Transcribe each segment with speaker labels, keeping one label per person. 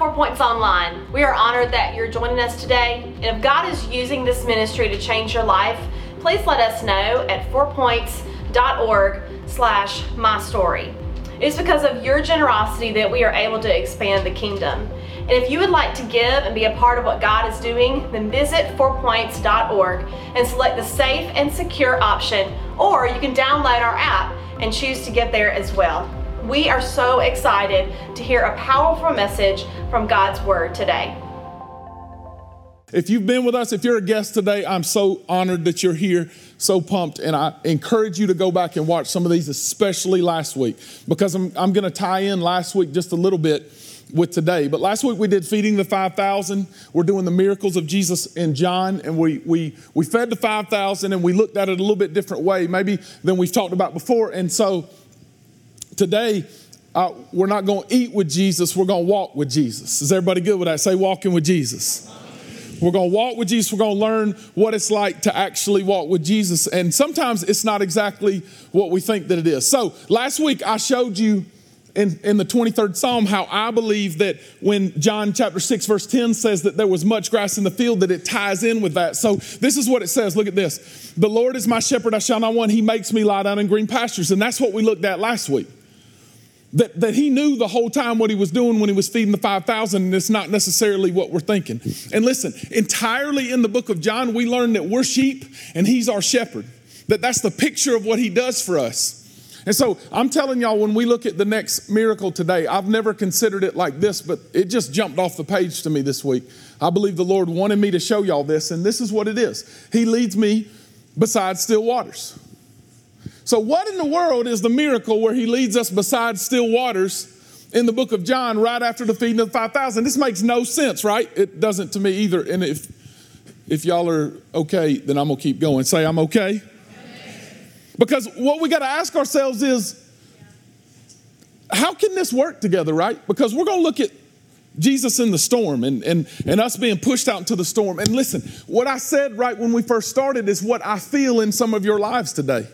Speaker 1: Four Points Online. We are honored that you're joining us today. And if God is using this ministry to change your life, please let us know at fourpoints.org slash my story. It's because of your generosity that we are able to expand the kingdom. And if you would like to give and be a part of what God is doing, then visit fourpoints.org and select the safe and secure option, or you can download our app and choose to give there as well. We are so excited to hear a powerful message from God's Word today.
Speaker 2: If you've been with us, if you're a guest today, I'm so honored that you're here, so pumped. And I encourage you to go back and watch some of these, especially last week, because I'm, I'm going to tie in last week just a little bit with today. But last week we did feeding the 5,000. We're doing the miracles of Jesus in John, and we, we, we fed the 5,000 and we looked at it a little bit different way, maybe than we've talked about before. And so today, uh, we're not going to eat with Jesus, we're going to walk with Jesus. Is everybody good with that? Say, walking with Jesus. We're going to walk with Jesus. We're going to learn what it's like to actually walk with Jesus. And sometimes it's not exactly what we think that it is. So last week I showed you in, in the 23rd Psalm how I believe that when John chapter 6, verse 10 says that there was much grass in the field, that it ties in with that. So this is what it says. Look at this. The Lord is my shepherd, I shall not want. He makes me lie down in green pastures. And that's what we looked at last week. That, that he knew the whole time what he was doing when he was feeding the 5,000, and it's not necessarily what we're thinking. And listen, entirely in the book of John, we learn that we're sheep and he's our shepherd. That that's the picture of what he does for us. And so I'm telling y'all, when we look at the next miracle today, I've never considered it like this, but it just jumped off the page to me this week. I believe the Lord wanted me to show y'all this, and this is what it is He leads me beside still waters. So, what in the world is the miracle where He leads us beside still waters? in the book of John right after the feeding of the 5,000. This makes no sense, right? It doesn't to me either. And if, if y'all are okay, then I'm going to keep going. Say, I'm okay. Because what we got to ask ourselves is, how can this work together, right? Because we're going to look at Jesus in the storm and, and, and us being pushed out into the storm. And listen, what I said right when we first started is what I feel in some of your lives today.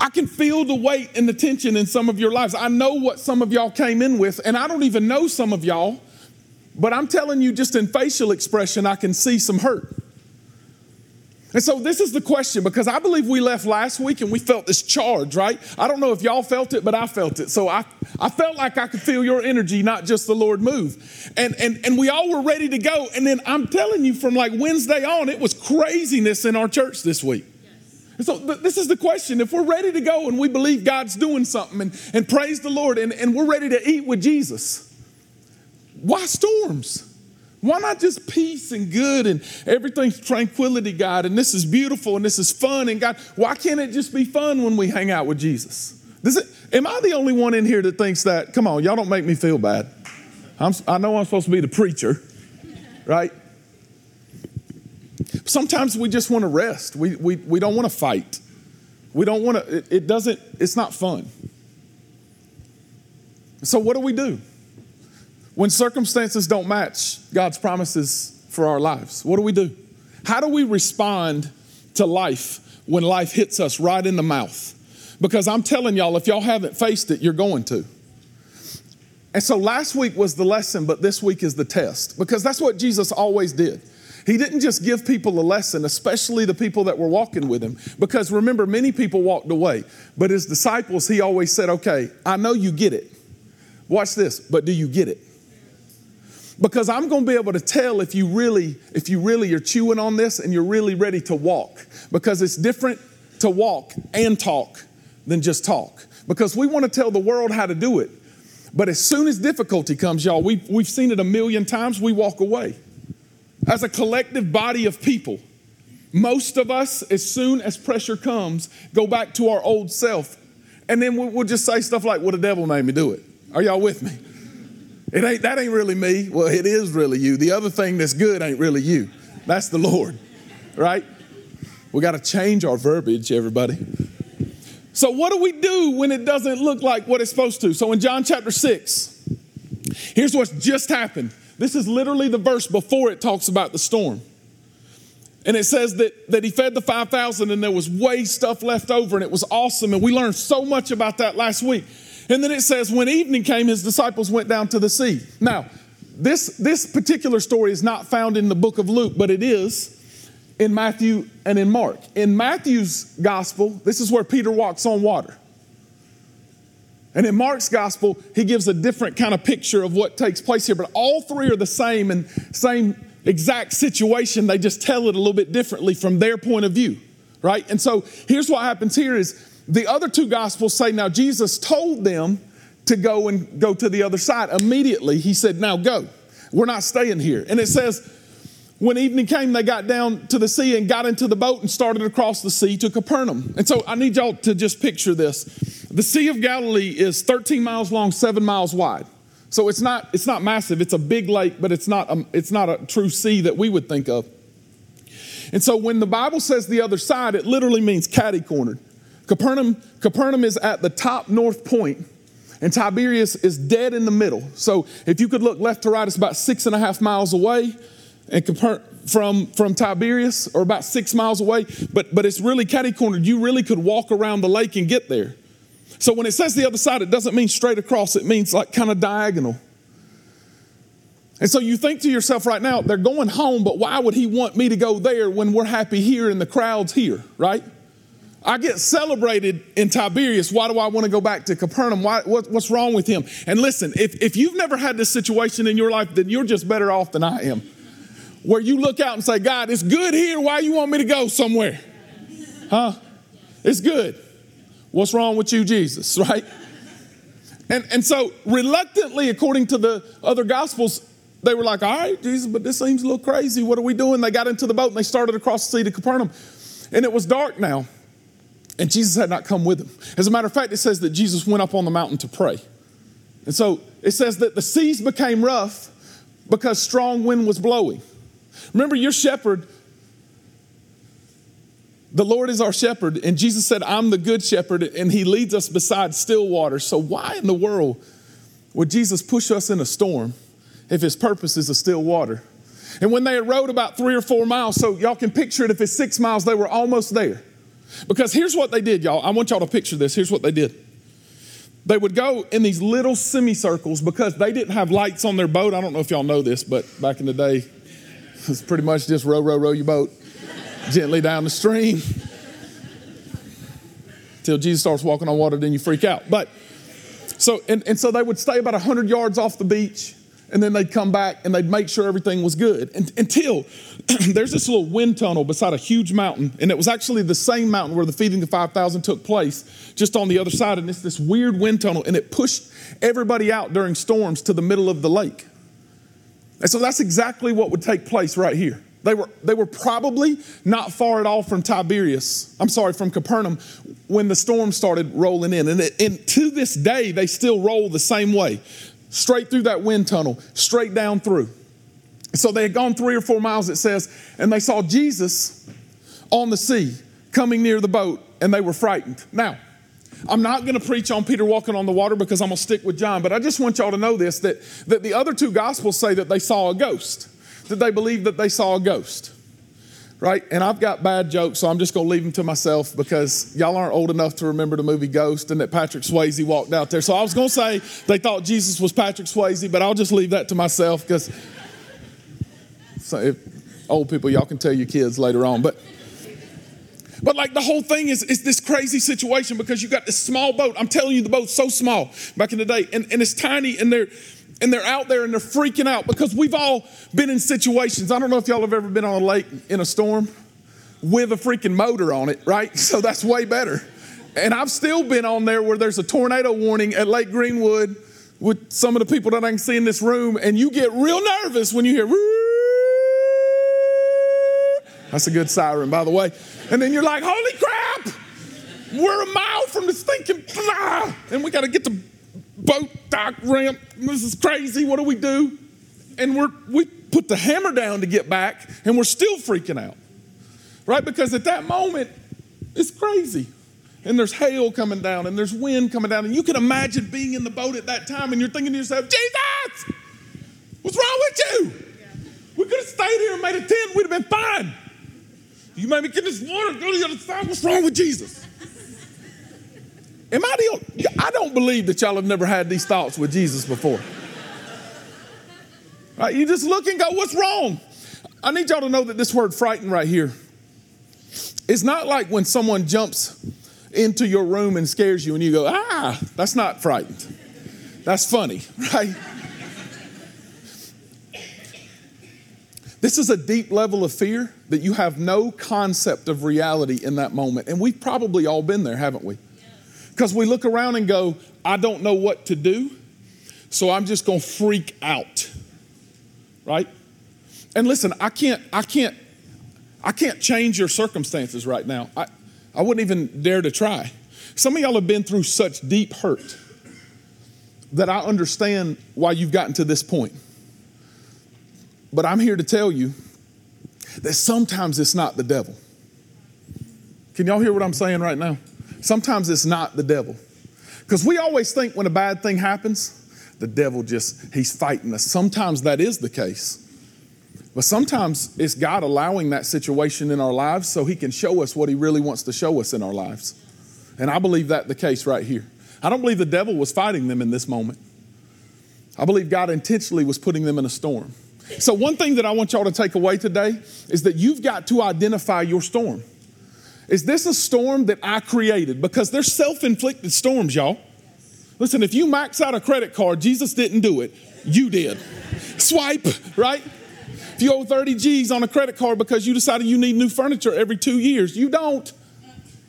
Speaker 2: I can feel the weight and the tension in some of your lives. I know what some of y'all came in with, and I don't even know some of y'all, but I'm telling you, just in facial expression, I can see some hurt. And so this is the question because I believe we left last week and we felt this charge, right? I don't know if y'all felt it, but I felt it. So I, I felt like I could feel your energy, not just the Lord move. And, and, and we all were ready to go. And then I'm telling you, from like Wednesday on, it was craziness in our church this week. So th- this is the question. If we're ready to go and we believe God's doing something and, and praise the Lord and, and we're ready to eat with Jesus, why storms? Why not just peace and good and everything's tranquility, God? And this is beautiful and this is fun. And God, why can't it just be fun when we hang out with Jesus? Am I the only one in here that thinks that? Come on, y'all don't make me feel bad. I'm, I know I'm supposed to be the preacher, right? Sometimes we just want to rest. We, we, we don't want to fight. We don't want to, it, it doesn't, it's not fun. So, what do we do? When circumstances don't match God's promises for our lives, what do we do? How do we respond to life when life hits us right in the mouth? Because I'm telling y'all, if y'all haven't faced it, you're going to. And so last week was the lesson, but this week is the test, because that's what Jesus always did. He didn't just give people a lesson, especially the people that were walking with him, because remember, many people walked away. But his disciples, he always said, Okay, I know you get it. Watch this, but do you get it? because I'm going to be able to tell if you really if you really are chewing on this and you're really ready to walk because it's different to walk and talk than just talk because we want to tell the world how to do it but as soon as difficulty comes y'all we've, we've seen it a million times we walk away as a collective body of people most of us as soon as pressure comes go back to our old self and then we'll, just say stuff like well the devil made me do it are y'all with me it ain't, that ain't really me. Well, it is really you. The other thing that's good ain't really you. That's the Lord, right? We got to change our verbiage, everybody. So, what do we do when it doesn't look like what it's supposed to? So, in John chapter 6, here's what's just happened. This is literally the verse before it talks about the storm. And it says that, that he fed the 5,000 and there was way stuff left over and it was awesome. And we learned so much about that last week. And then it says, when evening came, his disciples went down to the sea. Now, this, this particular story is not found in the book of Luke, but it is in Matthew and in Mark. In Matthew's gospel, this is where Peter walks on water. And in Mark's gospel, he gives a different kind of picture of what takes place here, but all three are the same and same exact situation. They just tell it a little bit differently from their point of view, right? And so here's what happens here is the other two gospels say now Jesus told them to go and go to the other side. Immediately he said, "Now go. We're not staying here." And it says when evening came, they got down to the sea and got into the boat and started across the sea to Capernaum. And so I need y'all to just picture this. The Sea of Galilee is 13 miles long, 7 miles wide. So it's not, it's not massive. It's a big lake, but it's not, a, it's not a true sea that we would think of. And so when the Bible says the other side, it literally means catty cornered. Capernaum, Capernaum is at the top north point, and Tiberias is dead in the middle. So if you could look left to right, it's about six and a half miles away and Capernaum from, from Tiberias, or about six miles away, but, but it's really catty cornered. You really could walk around the lake and get there. So when it says the other side, it doesn't mean straight across, it means like kind of diagonal. And so you think to yourself right now, they're going home, but why would he want me to go there when we're happy here and the crowd's here, right? I get celebrated in Tiberias. Why do I want to go back to Capernaum? Why, what, what's wrong with him? And listen, if, if you've never had this situation in your life, then you're just better off than I am where you look out and say, God, it's good here. Why you want me to go somewhere? Huh? It's good. What's wrong with you, Jesus, right? And, and so, reluctantly, according to the other gospels, they were like, all right, Jesus, but this seems a little crazy. What are we doing? They got into the boat and they started across the sea to Capernaum. And it was dark now. And Jesus had not come with them. As a matter of fact, it says that Jesus went up on the mountain to pray. And so it says that the seas became rough because strong wind was blowing. Remember, your shepherd, the Lord is our shepherd, and Jesus said, I'm the good shepherd, and he leads us beside still water. So, why in the world would Jesus push us in a storm if his purpose is a still water? And when they rode about three or four miles, so y'all can picture it, if it's six miles, they were almost there. Because here's what they did, y'all. I want y'all to picture this. Here's what they did. They would go in these little semicircles because they didn't have lights on their boat. I don't know if y'all know this, but back in the day, it's pretty much just row, row, row your boat gently down the stream till Jesus starts walking on water, then you freak out. But so, and, and so they would stay about 100 yards off the beach and then they'd come back and they'd make sure everything was good and, until there's this little wind tunnel beside a huge mountain and it was actually the same mountain where the feeding of 5000 took place just on the other side and it's this weird wind tunnel and it pushed everybody out during storms to the middle of the lake and so that's exactly what would take place right here. They were, they were probably not far at all from Tiberias, I'm sorry, from Capernaum when the storm started rolling in. And, it, and to this day, they still roll the same way straight through that wind tunnel, straight down through. So they had gone three or four miles, it says, and they saw Jesus on the sea coming near the boat, and they were frightened. Now, I'm not going to preach on Peter walking on the water because I'm going to stick with John, but I just want y'all to know this that, that the other two gospels say that they saw a ghost, that they believe that they saw a ghost. Right? And I've got bad jokes, so I'm just going to leave them to myself because y'all aren't old enough to remember the movie Ghost and that Patrick Swayze walked out there. So I was going to say they thought Jesus was Patrick Swayze, but I'll just leave that to myself because so old people, y'all can tell your kids later on. But but like the whole thing is, is this crazy situation because you got this small boat. I'm telling you, the boat's so small back in the day, and, and it's tiny, and they're and they're out there and they're freaking out because we've all been in situations. I don't know if y'all have ever been on a lake in a storm with a freaking motor on it, right? So that's way better. And I've still been on there where there's a tornado warning at Lake Greenwood with some of the people that I can see in this room, and you get real nervous when you hear. That's a good siren, by the way. And then you're like, holy crap, we're a mile from the stinking, ah, and we got to get the boat dock ramp. This is crazy. What do we do? And we're, we put the hammer down to get back, and we're still freaking out, right? Because at that moment, it's crazy. And there's hail coming down, and there's wind coming down, and you can imagine being in the boat at that time, and you're thinking to yourself, Jesus, what's wrong with you? We could have stayed here and made a tent, we'd have been fine. You made me get this water, go to the other side. What's wrong with Jesus? Am I the I don't believe that y'all have never had these thoughts with Jesus before. Right? You just look and go, what's wrong? I need y'all to know that this word frightened right here is not like when someone jumps into your room and scares you and you go, ah, that's not frightened. That's funny, right? This is a deep level of fear that you have no concept of reality in that moment. And we've probably all been there, haven't we? Because we look around and go, I don't know what to do, so I'm just going to freak out. Right? And listen, I can't I can't I can't change your circumstances right now. I I wouldn't even dare to try. Some of y'all have been through such deep hurt that I understand why you've gotten to this point. But I'm here to tell you that sometimes it's not the devil. Can y'all hear what I'm saying right now? Sometimes it's not the devil. Because we always think when a bad thing happens, the devil just, he's fighting us. Sometimes that is the case. But sometimes it's God allowing that situation in our lives so he can show us what he really wants to show us in our lives. And I believe that the case right here. I don't believe the devil was fighting them in this moment. I believe God intentionally was putting them in a storm. So, one thing that I want y'all to take away today is that you've got to identify your storm. Is this a storm that I created? Because they're self inflicted storms, y'all. Listen, if you max out a credit card, Jesus didn't do it, you did. Swipe, right? If you owe 30 G's on a credit card because you decided you need new furniture every two years, you don't,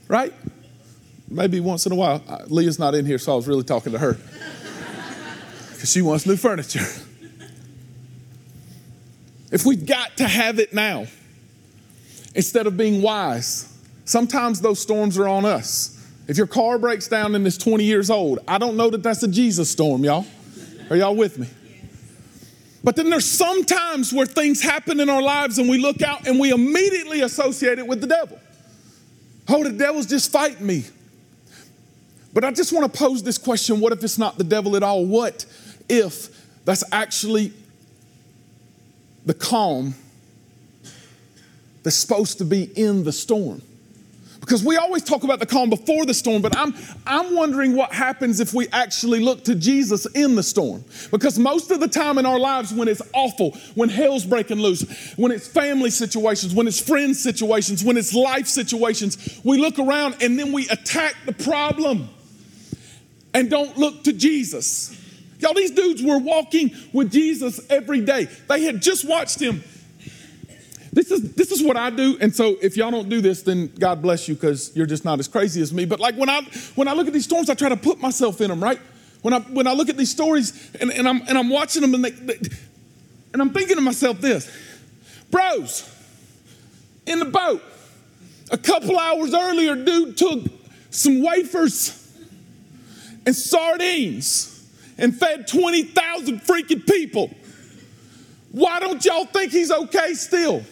Speaker 2: right? Maybe once in a while. Uh, Leah's not in here, so I was really talking to her because she wants new furniture. If we've got to have it now, instead of being wise, sometimes those storms are on us. If your car breaks down and it's 20 years old, I don't know that that's a Jesus storm, y'all. Are y'all with me? But then there's some times where things happen in our lives and we look out and we immediately associate it with the devil. Oh, the devil's just fighting me. But I just want to pose this question what if it's not the devil at all? What if that's actually the calm that's supposed to be in the storm. Because we always talk about the calm before the storm, but I'm, I'm wondering what happens if we actually look to Jesus in the storm. Because most of the time in our lives, when it's awful, when hell's breaking loose, when it's family situations, when it's friends situations, when it's life situations, we look around and then we attack the problem and don't look to Jesus. Y'all, these dudes were walking with Jesus every day. They had just watched him. This is, this is what I do. And so if y'all don't do this, then God bless you because you're just not as crazy as me. But like when I, when I look at these storms, I try to put myself in them, right? When I, when I look at these stories and, and, I'm, and I'm watching them and, they, they, and I'm thinking to myself this, bros, in the boat, a couple hours earlier, dude took some wafers and sardines and fed 20,000 freaking people. Why don't y'all think he's okay still?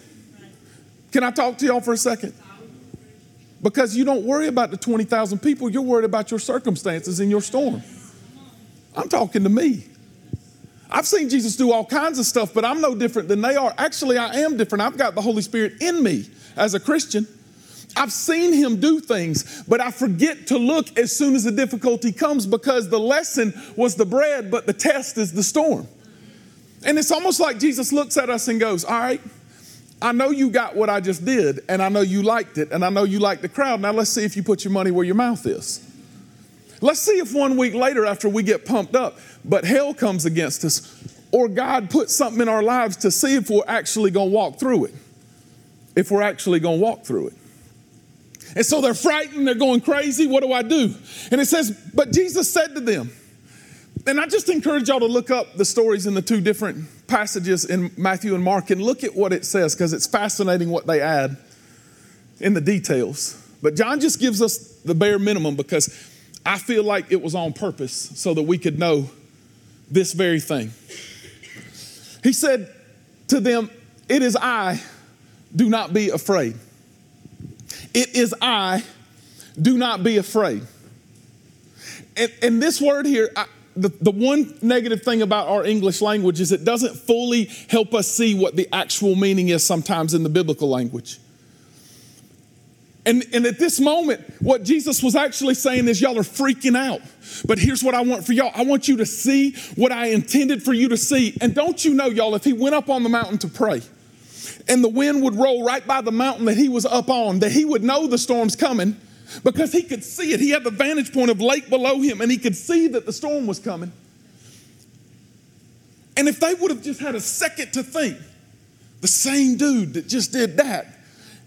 Speaker 2: Can I talk to y'all for a second? Because you don't worry about the 20,000 people, you're worried about your circumstances in your storm. I'm talking to me. I've seen Jesus do all kinds of stuff, but I'm no different than they are. Actually, I am different. I've got the Holy Spirit in me as a Christian. I've seen him do things, but I forget to look as soon as the difficulty comes because the lesson was the bread, but the test is the storm. And it's almost like Jesus looks at us and goes, All right, I know you got what I just did, and I know you liked it, and I know you liked the crowd. Now let's see if you put your money where your mouth is. Let's see if one week later, after we get pumped up, but hell comes against us, or God puts something in our lives to see if we're actually gonna walk through it. If we're actually gonna walk through it. And so they're frightened, they're going crazy. What do I do? And it says, But Jesus said to them, and I just encourage y'all to look up the stories in the two different passages in Matthew and Mark and look at what it says because it's fascinating what they add in the details. But John just gives us the bare minimum because I feel like it was on purpose so that we could know this very thing. He said to them, It is I, do not be afraid. It is I, do not be afraid. And, and this word here, I, the, the one negative thing about our English language is it doesn't fully help us see what the actual meaning is sometimes in the biblical language. And, and at this moment, what Jesus was actually saying is, y'all are freaking out. But here's what I want for y'all I want you to see what I intended for you to see. And don't you know, y'all, if he went up on the mountain to pray, and the wind would roll right by the mountain that he was up on, that he would know the storm's coming because he could see it. He had the vantage point of lake below him and he could see that the storm was coming. And if they would have just had a second to think, the same dude that just did that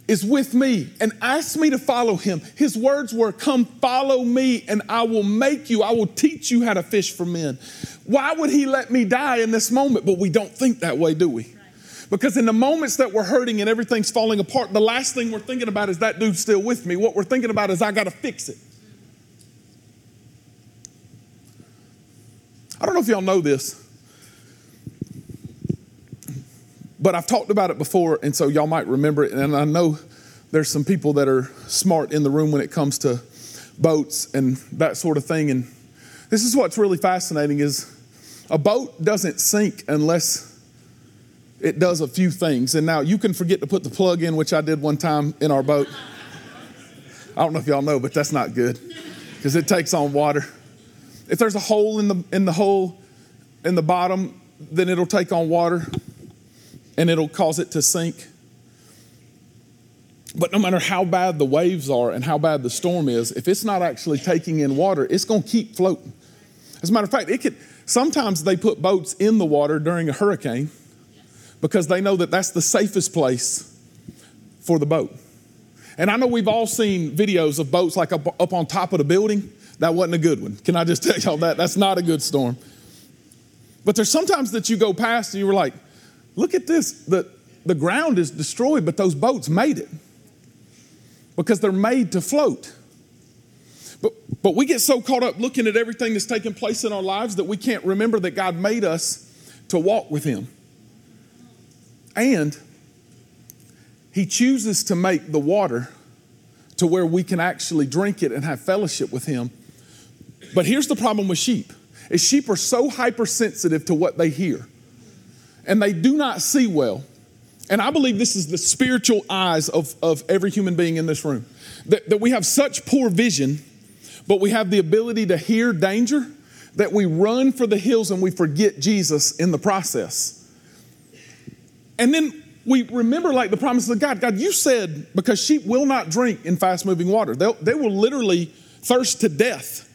Speaker 2: is with me and asked me to follow him. His words were, Come follow me, and I will make you, I will teach you how to fish for men. Why would he let me die in this moment? But we don't think that way, do we? Because in the moments that we're hurting and everything's falling apart, the last thing we're thinking about is that dude's still with me. What we're thinking about is I got to fix it. I don't know if y'all know this, but I've talked about it before, and so y'all might remember it. And I know there's some people that are smart in the room when it comes to boats and that sort of thing. And this is what's really fascinating is a boat doesn't sink unless it does a few things. And now you can forget to put the plug in, which I did one time in our boat. I don't know if y'all know, but that's not good because it takes on water. If there's a hole in the in the hole in the bottom, then it'll take on water and it'll cause it to sink. But no matter how bad the waves are and how bad the storm is, if it's not actually taking in water, it's going to keep floating. As a matter of fact, it could sometimes they put boats in the water during a hurricane because they know that that's the safest place for the boat. And I know we've all seen videos of boats like up, up on top of the building. That wasn't a good one. Can I just tell y'all that? That's not a good storm. But there's sometimes that you go past and you were like, look at this. The, the ground is destroyed, but those boats made it because they're made to float. But, but we get so caught up looking at everything that's taking place in our lives that we can't remember that God made us to walk with Him. And he chooses to make the water to where we can actually drink it and have fellowship with him. But here's the problem with sheep. Is sheep are so hypersensitive to what they hear. And they do not see well. And I believe this is the spiritual eyes of, of every human being in this room. That, that we have such poor vision, but we have the ability to hear danger that we run for the hills and we forget Jesus in the process. And then we remember like the promises of God. God, you said because sheep will not drink in fast moving water. They'll, they will literally thirst to death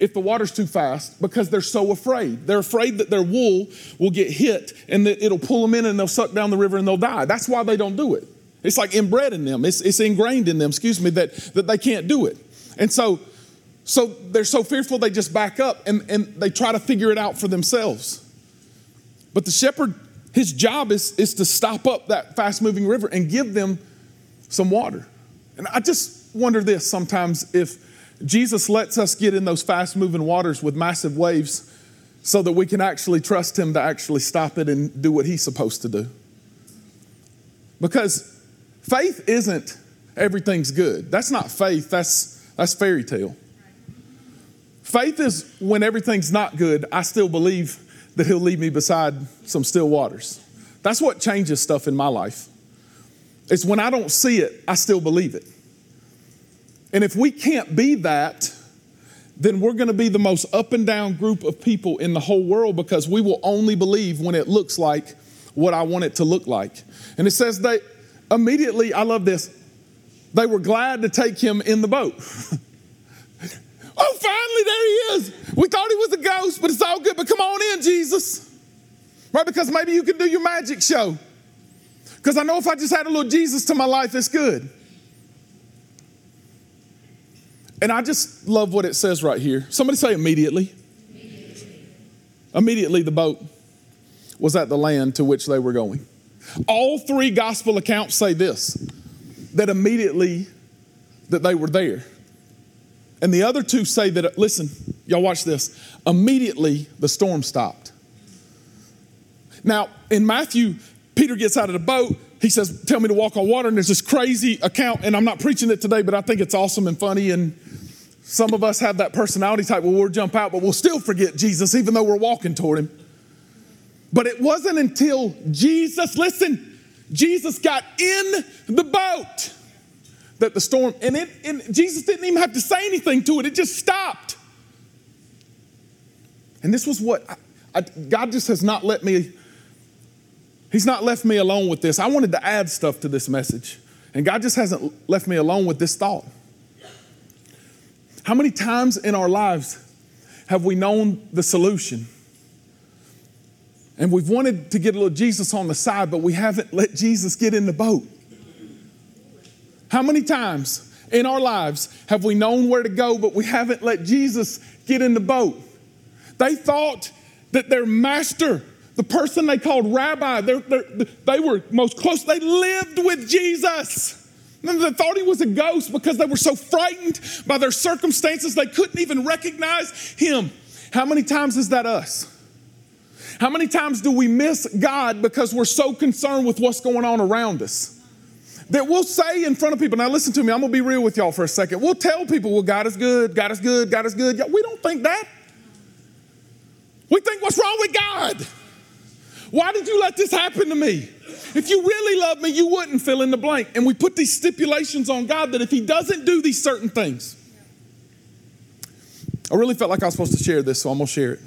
Speaker 2: if the water's too fast because they're so afraid. They're afraid that their wool will get hit and that it'll pull them in and they'll suck down the river and they'll die. That's why they don't do it. It's like inbred in them. It's, it's ingrained in them, excuse me, that, that they can't do it. And so, so they're so fearful they just back up and, and they try to figure it out for themselves. But the shepherd his job is, is to stop up that fast moving river and give them some water. And I just wonder this sometimes if Jesus lets us get in those fast moving waters with massive waves so that we can actually trust Him to actually stop it and do what He's supposed to do. Because faith isn't everything's good. That's not faith, that's, that's fairy tale. Faith is when everything's not good, I still believe that He'll lead me beside some still waters. That's what changes stuff in my life. It's when I don't see it, I still believe it. And if we can't be that, then we're going to be the most up and down group of people in the whole world because we will only believe when it looks like what I want it to look like. And it says they immediately, I love this, they were glad to take him in the boat. Oh, finally, there he is. We thought he was a ghost, but it's all good. But come on in, Jesus. Right? Because maybe you can do your magic show. Because I know if I just had a little Jesus to my life, it's good. And I just love what it says right here. Somebody say immediately. Immediately, immediately the boat was at the land to which they were going. All three gospel accounts say this that immediately that they were there. And the other two say that, listen, y'all watch this. Immediately the storm stopped. Now, in Matthew, Peter gets out of the boat. He says, Tell me to walk on water. And there's this crazy account, and I'm not preaching it today, but I think it's awesome and funny. And some of us have that personality type where we'll jump out, but we'll still forget Jesus, even though we're walking toward him. But it wasn't until Jesus, listen, Jesus got in the boat that the storm, and, it, and Jesus didn't even have to say anything to it, it just stopped. And this was what I, I, God just has not let me, He's not left me alone with this. I wanted to add stuff to this message, and God just hasn't left me alone with this thought. How many times in our lives have we known the solution? And we've wanted to get a little Jesus on the side, but we haven't let Jesus get in the boat. How many times in our lives have we known where to go, but we haven't let Jesus get in the boat? They thought that their master, the person they called rabbi, they're, they're, they were most close, they lived with Jesus. And they thought he was a ghost because they were so frightened by their circumstances, they couldn't even recognize him. How many times is that us? How many times do we miss God because we're so concerned with what's going on around us? That we'll say in front of people, now listen to me, I'm gonna be real with y'all for a second. We'll tell people, well, God is good, God is good, God is good. We don't think that. We think, what's wrong with God? Why did you let this happen to me? If you really love me, you wouldn't fill in the blank. And we put these stipulations on God that if He doesn't do these certain things, I really felt like I was supposed to share this, so I'm gonna share it.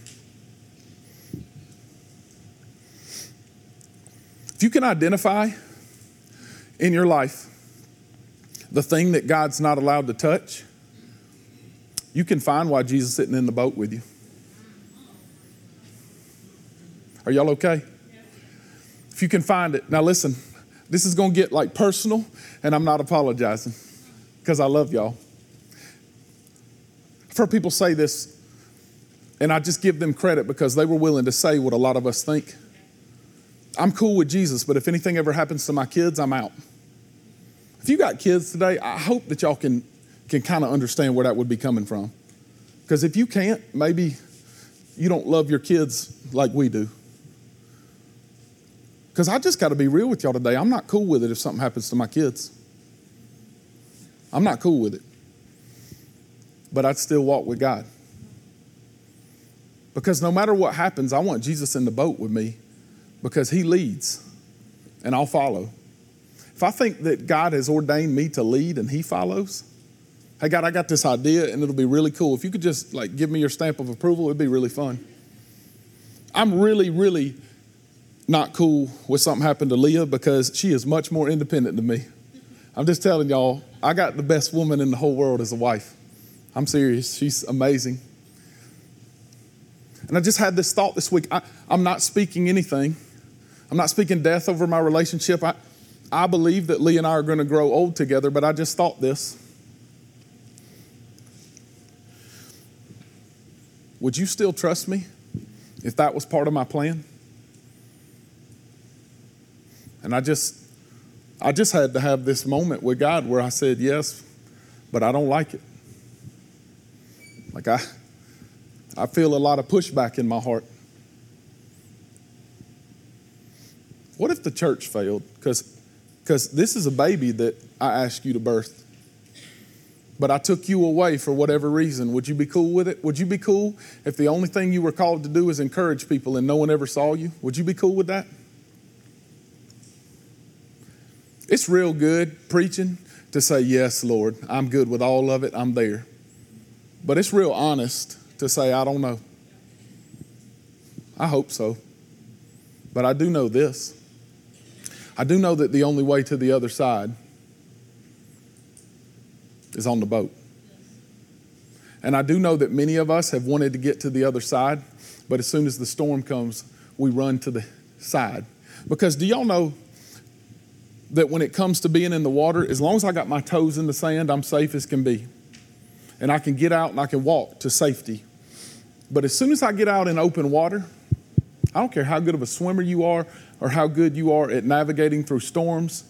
Speaker 2: If you can identify in your life the thing that God's not allowed to touch, you can find why Jesus is sitting in the boat with you. Are y'all okay? If you can find it. Now listen, this is going to get like personal and I'm not apologizing because I love y'all. I've heard people say this and I just give them credit because they were willing to say what a lot of us think. I'm cool with Jesus, but if anything ever happens to my kids, I'm out. If you got kids today, I hope that y'all can, can kind of understand where that would be coming from. Because if you can't, maybe you don't love your kids like we do. Because I just got to be real with y'all today. I'm not cool with it if something happens to my kids. I'm not cool with it. But I'd still walk with God. Because no matter what happens, I want Jesus in the boat with me because He leads and I'll follow. If I think that God has ordained me to lead and He follows, hey God, I got this idea and it'll be really cool. If you could just like give me your stamp of approval, it'd be really fun. I'm really, really not cool with something happened to Leah because she is much more independent than me. I'm just telling y'all, I got the best woman in the whole world as a wife. I'm serious. She's amazing. And I just had this thought this week. I, am not speaking anything. I'm not speaking death over my relationship. I, I believe that Leah and I are going to grow old together, but I just thought this. Would you still trust me if that was part of my plan? And I just I just had to have this moment with God where I said yes, but I don't like it. Like I I feel a lot of pushback in my heart. What if the church failed? Because this is a baby that I asked you to birth. But I took you away for whatever reason. Would you be cool with it? Would you be cool if the only thing you were called to do is encourage people and no one ever saw you? Would you be cool with that? It's real good preaching to say, Yes, Lord, I'm good with all of it, I'm there. But it's real honest to say, I don't know. I hope so. But I do know this I do know that the only way to the other side is on the boat. And I do know that many of us have wanted to get to the other side, but as soon as the storm comes, we run to the side. Because do y'all know that when it comes to being in the water, as long as I got my toes in the sand, I'm safe as can be. And I can get out and I can walk to safety. But as soon as I get out in open water, I don't care how good of a swimmer you are or how good you are at navigating through storms.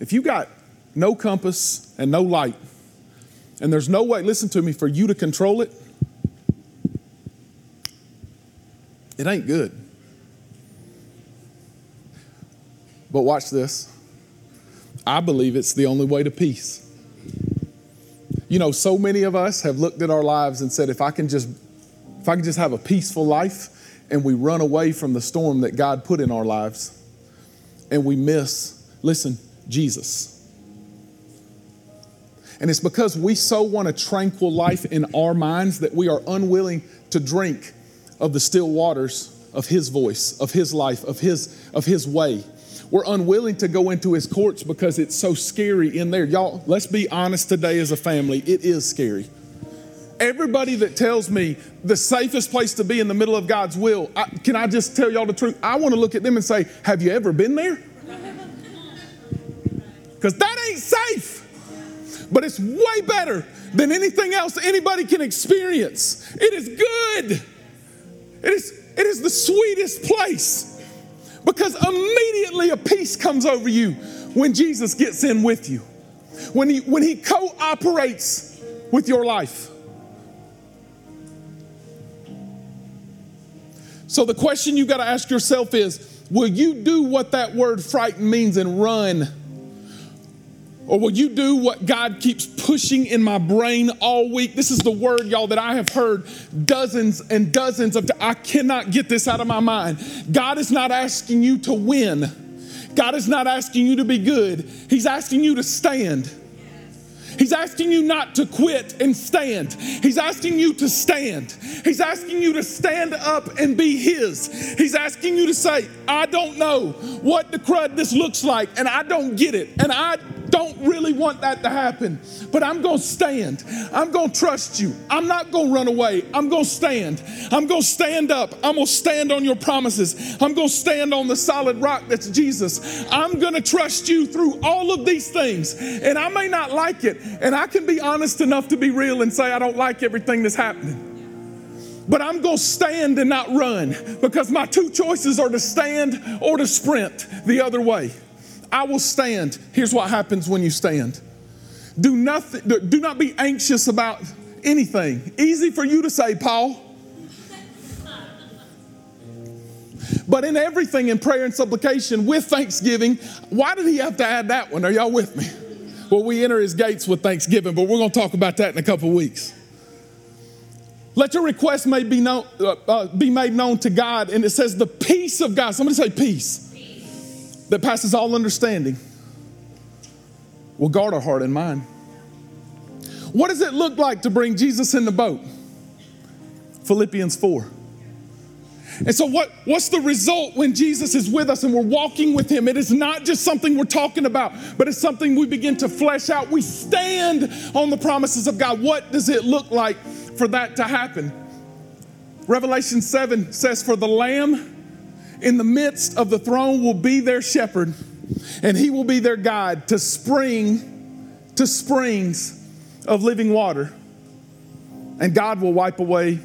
Speaker 2: If you got no compass and no light, and there's no way, listen to me, for you to control it, it ain't good. But watch this. I believe it's the only way to peace. You know, so many of us have looked at our lives and said, if I can just if I can just have a peaceful life, and we run away from the storm that God put in our lives and we miss, listen, Jesus. And it's because we so want a tranquil life in our minds that we are unwilling to drink of the still waters of His voice, of His life, of His, of His way. We're unwilling to go into His courts because it's so scary in there. Y'all, let's be honest today as a family, it is scary. Everybody that tells me the safest place to be in the middle of God's will, I, can I just tell y'all the truth? I want to look at them and say, Have you ever been there? Because that ain't safe but it's way better than anything else anybody can experience. It is good. It is, it is the sweetest place because immediately a peace comes over you when Jesus gets in with you, when he, when he cooperates with your life. So the question you've got to ask yourself is will you do what that word frighten means and run? Or will you do what God keeps pushing in my brain all week? This is the word, y'all, that I have heard dozens and dozens of. I cannot get this out of my mind. God is not asking you to win. God is not asking you to be good. He's asking you to stand. He's asking you not to quit and stand. He's asking you to stand. He's asking you to stand up and be His. He's asking you to say, I don't know what the crud this looks like, and I don't get it, and I don't really want that to happen, but I'm going to stand. I'm going to trust you. I'm not going to run away. I'm going to stand. I'm going to stand up. I'm going to stand on your promises. I'm going to stand on the solid rock that's Jesus. I'm going to trust you through all of these things. And I may not like it, and I can be honest enough to be real and say I don't like everything that's happening but I'm going to stand and not run because my two choices are to stand or to sprint the other way. I will stand. Here's what happens when you stand. Do nothing, do not be anxious about anything. Easy for you to say, Paul. But in everything, in prayer and supplication with thanksgiving, why did he have to add that one? Are y'all with me? Well, we enter his gates with thanksgiving, but we're going to talk about that in a couple weeks. Let your request may be, known, uh, uh, be made known to God, and it says the peace of God. Somebody say peace that passes all understanding will guard our heart and mind. What does it look like to bring Jesus in the boat? Philippians 4. And so, what, what's the result when Jesus is with us and we're walking with Him? It is not just something we're talking about, but it's something we begin to flesh out. We stand on the promises of God. What does it look like for that to happen? Revelation 7 says, For the Lamb in the midst of the throne will be their shepherd, and he will be their guide to spring, to springs of living water. And God will wipe away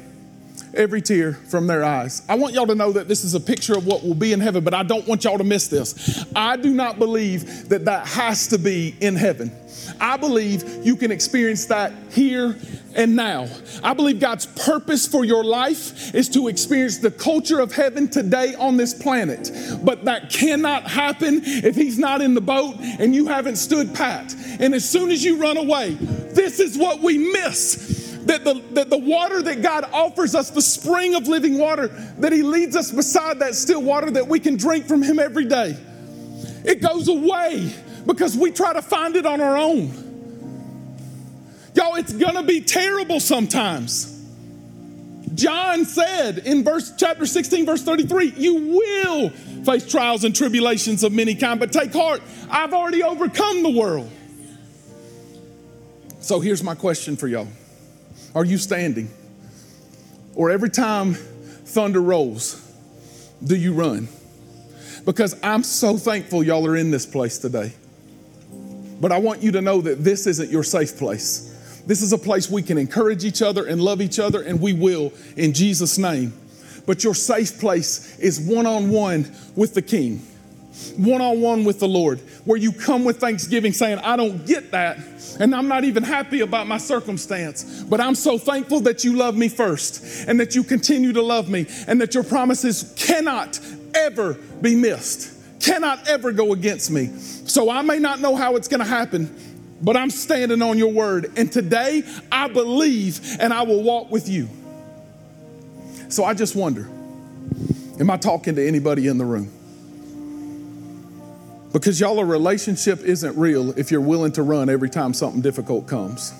Speaker 2: every tear from their eyes. I want y'all to know that this is a picture of what will be in heaven, but I don't want y'all to miss this. I do not believe that that has to be in heaven. I believe you can experience that here and now. I believe God's purpose for your life is to experience the culture of heaven today on this planet. But that cannot happen if He's not in the boat and you haven't stood pat. And as soon as you run away, this is what we miss that the, that the water that God offers us, the spring of living water, that He leads us beside that still water that we can drink from Him every day. It goes away because we try to find it on our own. Y'all, it's gonna be terrible sometimes. John said in verse chapter 16, verse 33, you will face trials and tribulations of many kind, but take heart, I've already overcome the world. So here's my question for y'all. Are you standing? Or every time thunder rolls, do you run? Because I'm so thankful y'all are in this place today. But I want you to know that this isn't your safe place. This is a place we can encourage each other and love each other, and we will in Jesus' name. But your safe place is one on one with the King, one on one with the Lord, where you come with thanksgiving saying, I don't get that, and I'm not even happy about my circumstance, but I'm so thankful that you love me first, and that you continue to love me, and that your promises cannot ever be missed, cannot ever go against me. So I may not know how it's going to happen, but I'm standing on your word. And today I believe and I will walk with you. So I just wonder am I talking to anybody in the room? Because y'all, a relationship isn't real if you're willing to run every time something difficult comes.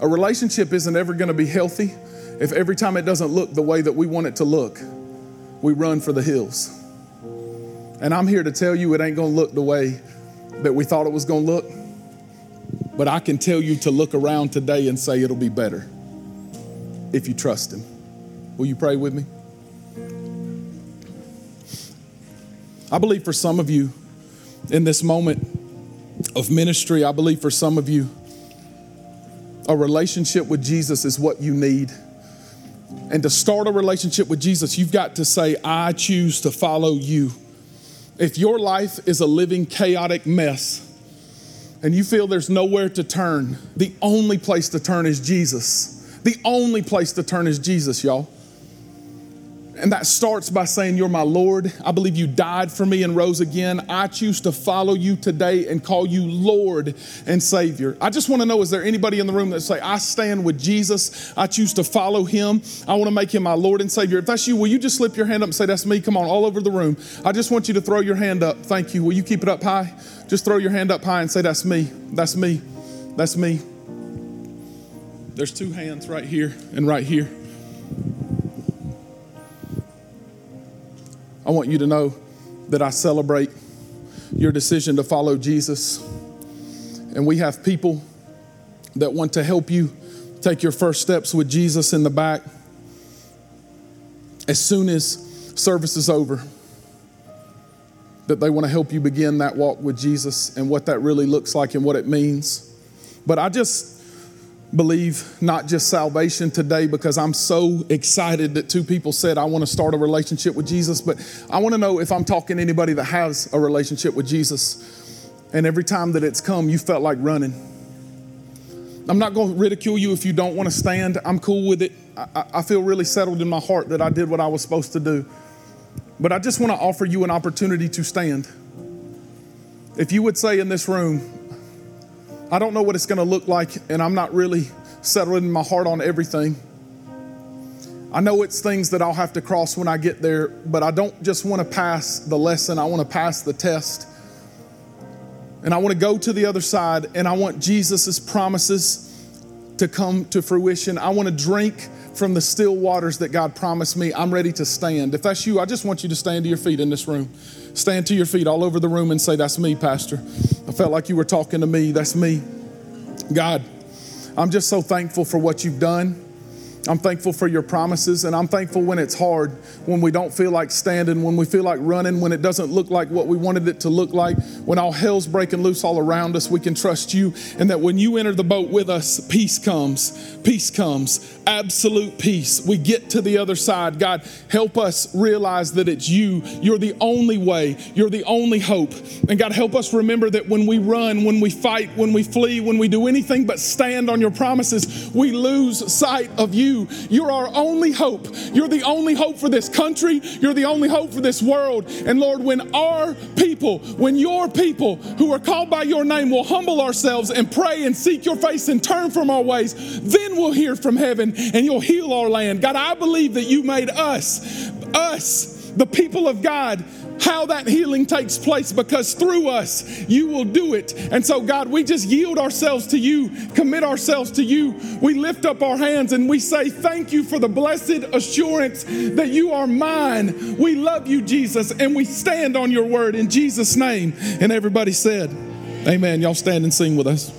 Speaker 2: A relationship isn't ever going to be healthy if every time it doesn't look the way that we want it to look, we run for the hills. And I'm here to tell you it ain't to look the way that we thought it was to look. But I can tell you to look around today and say it'll be better if you trust Him. Will you pray with me? I believe for some of you in this moment of ministry, I believe for some of you, a relationship with Jesus is what you need. And to start a relationship with Jesus, you've got to say, I choose to follow you. If your life is a living chaotic mess and you feel there's nowhere to turn, the only place to turn is Jesus. The only place to turn is Jesus, y'all. And that starts by saying, You're my Lord. I believe you died for me and rose again. I choose to follow you today and call you Lord and Savior. I just want to know is there anybody in the room that say, I stand with Jesus. I choose to follow him. I want to make him my Lord and Savior. If that's you, will you just slip your hand up and say, That's me? Come on, all over the room. I just want you to throw your hand up. Thank you. Will you keep it up high? Just throw your hand up high and say, That's me. That's me. That's me. There's two hands right here and right here. I want you to know that I celebrate your decision to follow Jesus. And we have people that want to help you take your first steps with Jesus in the back. As soon as service is over, that they want to help you begin that walk with Jesus and what that really looks like and what it means. But I just believe not just salvation today because I'm so excited that two people said, I want to start a relationship with Jesus, but I want to know if I'm talking to anybody that has a relationship with Jesus and every time that it's come, you felt like running. I'm not going to ridicule you if you don't want to stand. I'm cool with it. I, I feel really settled in my heart that I did what I was supposed to do. But I just want to offer you an opportunity to stand. If you would say in this room, I don't know what it's going to look like, and I'm not really settling my heart on everything. I know it's things that I'll have to cross when I get there, but I don't just want to pass the lesson, I want to pass the test. And I want to go to the other side, and I want Jesus' promises to come to fruition. I want to drink from the still waters that God promised me. I'm ready to stand. If that's you, I just want you to stand to your feet in this room. Stand to your feet all over the room and say, That's me, Pastor. Felt like you were talking to me. That's me. God, I'm just so thankful for what you've done. I'm thankful for your promises, and I'm thankful when it's hard, when we don't feel like standing, when we feel like running, when it doesn't look like what we wanted it to look like, when all hell's breaking loose all around us, we can trust you, and that when you enter the boat with us, peace comes. Peace comes. Absolute peace. We get to the other side. God, help us realize that it's you. You're the only way, you're the only hope. And God, help us remember that when we run, when we fight, when we flee, when we do anything but stand on your promises, we lose sight of you you. You're our only hope. You're the only hope for this country. You're the only hope for this world. And Lord, when our people, when your people who are called by your name will humble ourselves and pray and seek your face and turn from our ways, then we'll hear from heaven and you'll heal our land. God, I believe that you made us, us, the people of God, how that healing takes place because through us you will do it. And so, God, we just yield ourselves to you, commit ourselves to you. We lift up our hands and we say, Thank you for the blessed assurance that you are mine. We love you, Jesus, and we stand on your word in Jesus' name. And everybody said, Amen. Y'all stand and sing with us.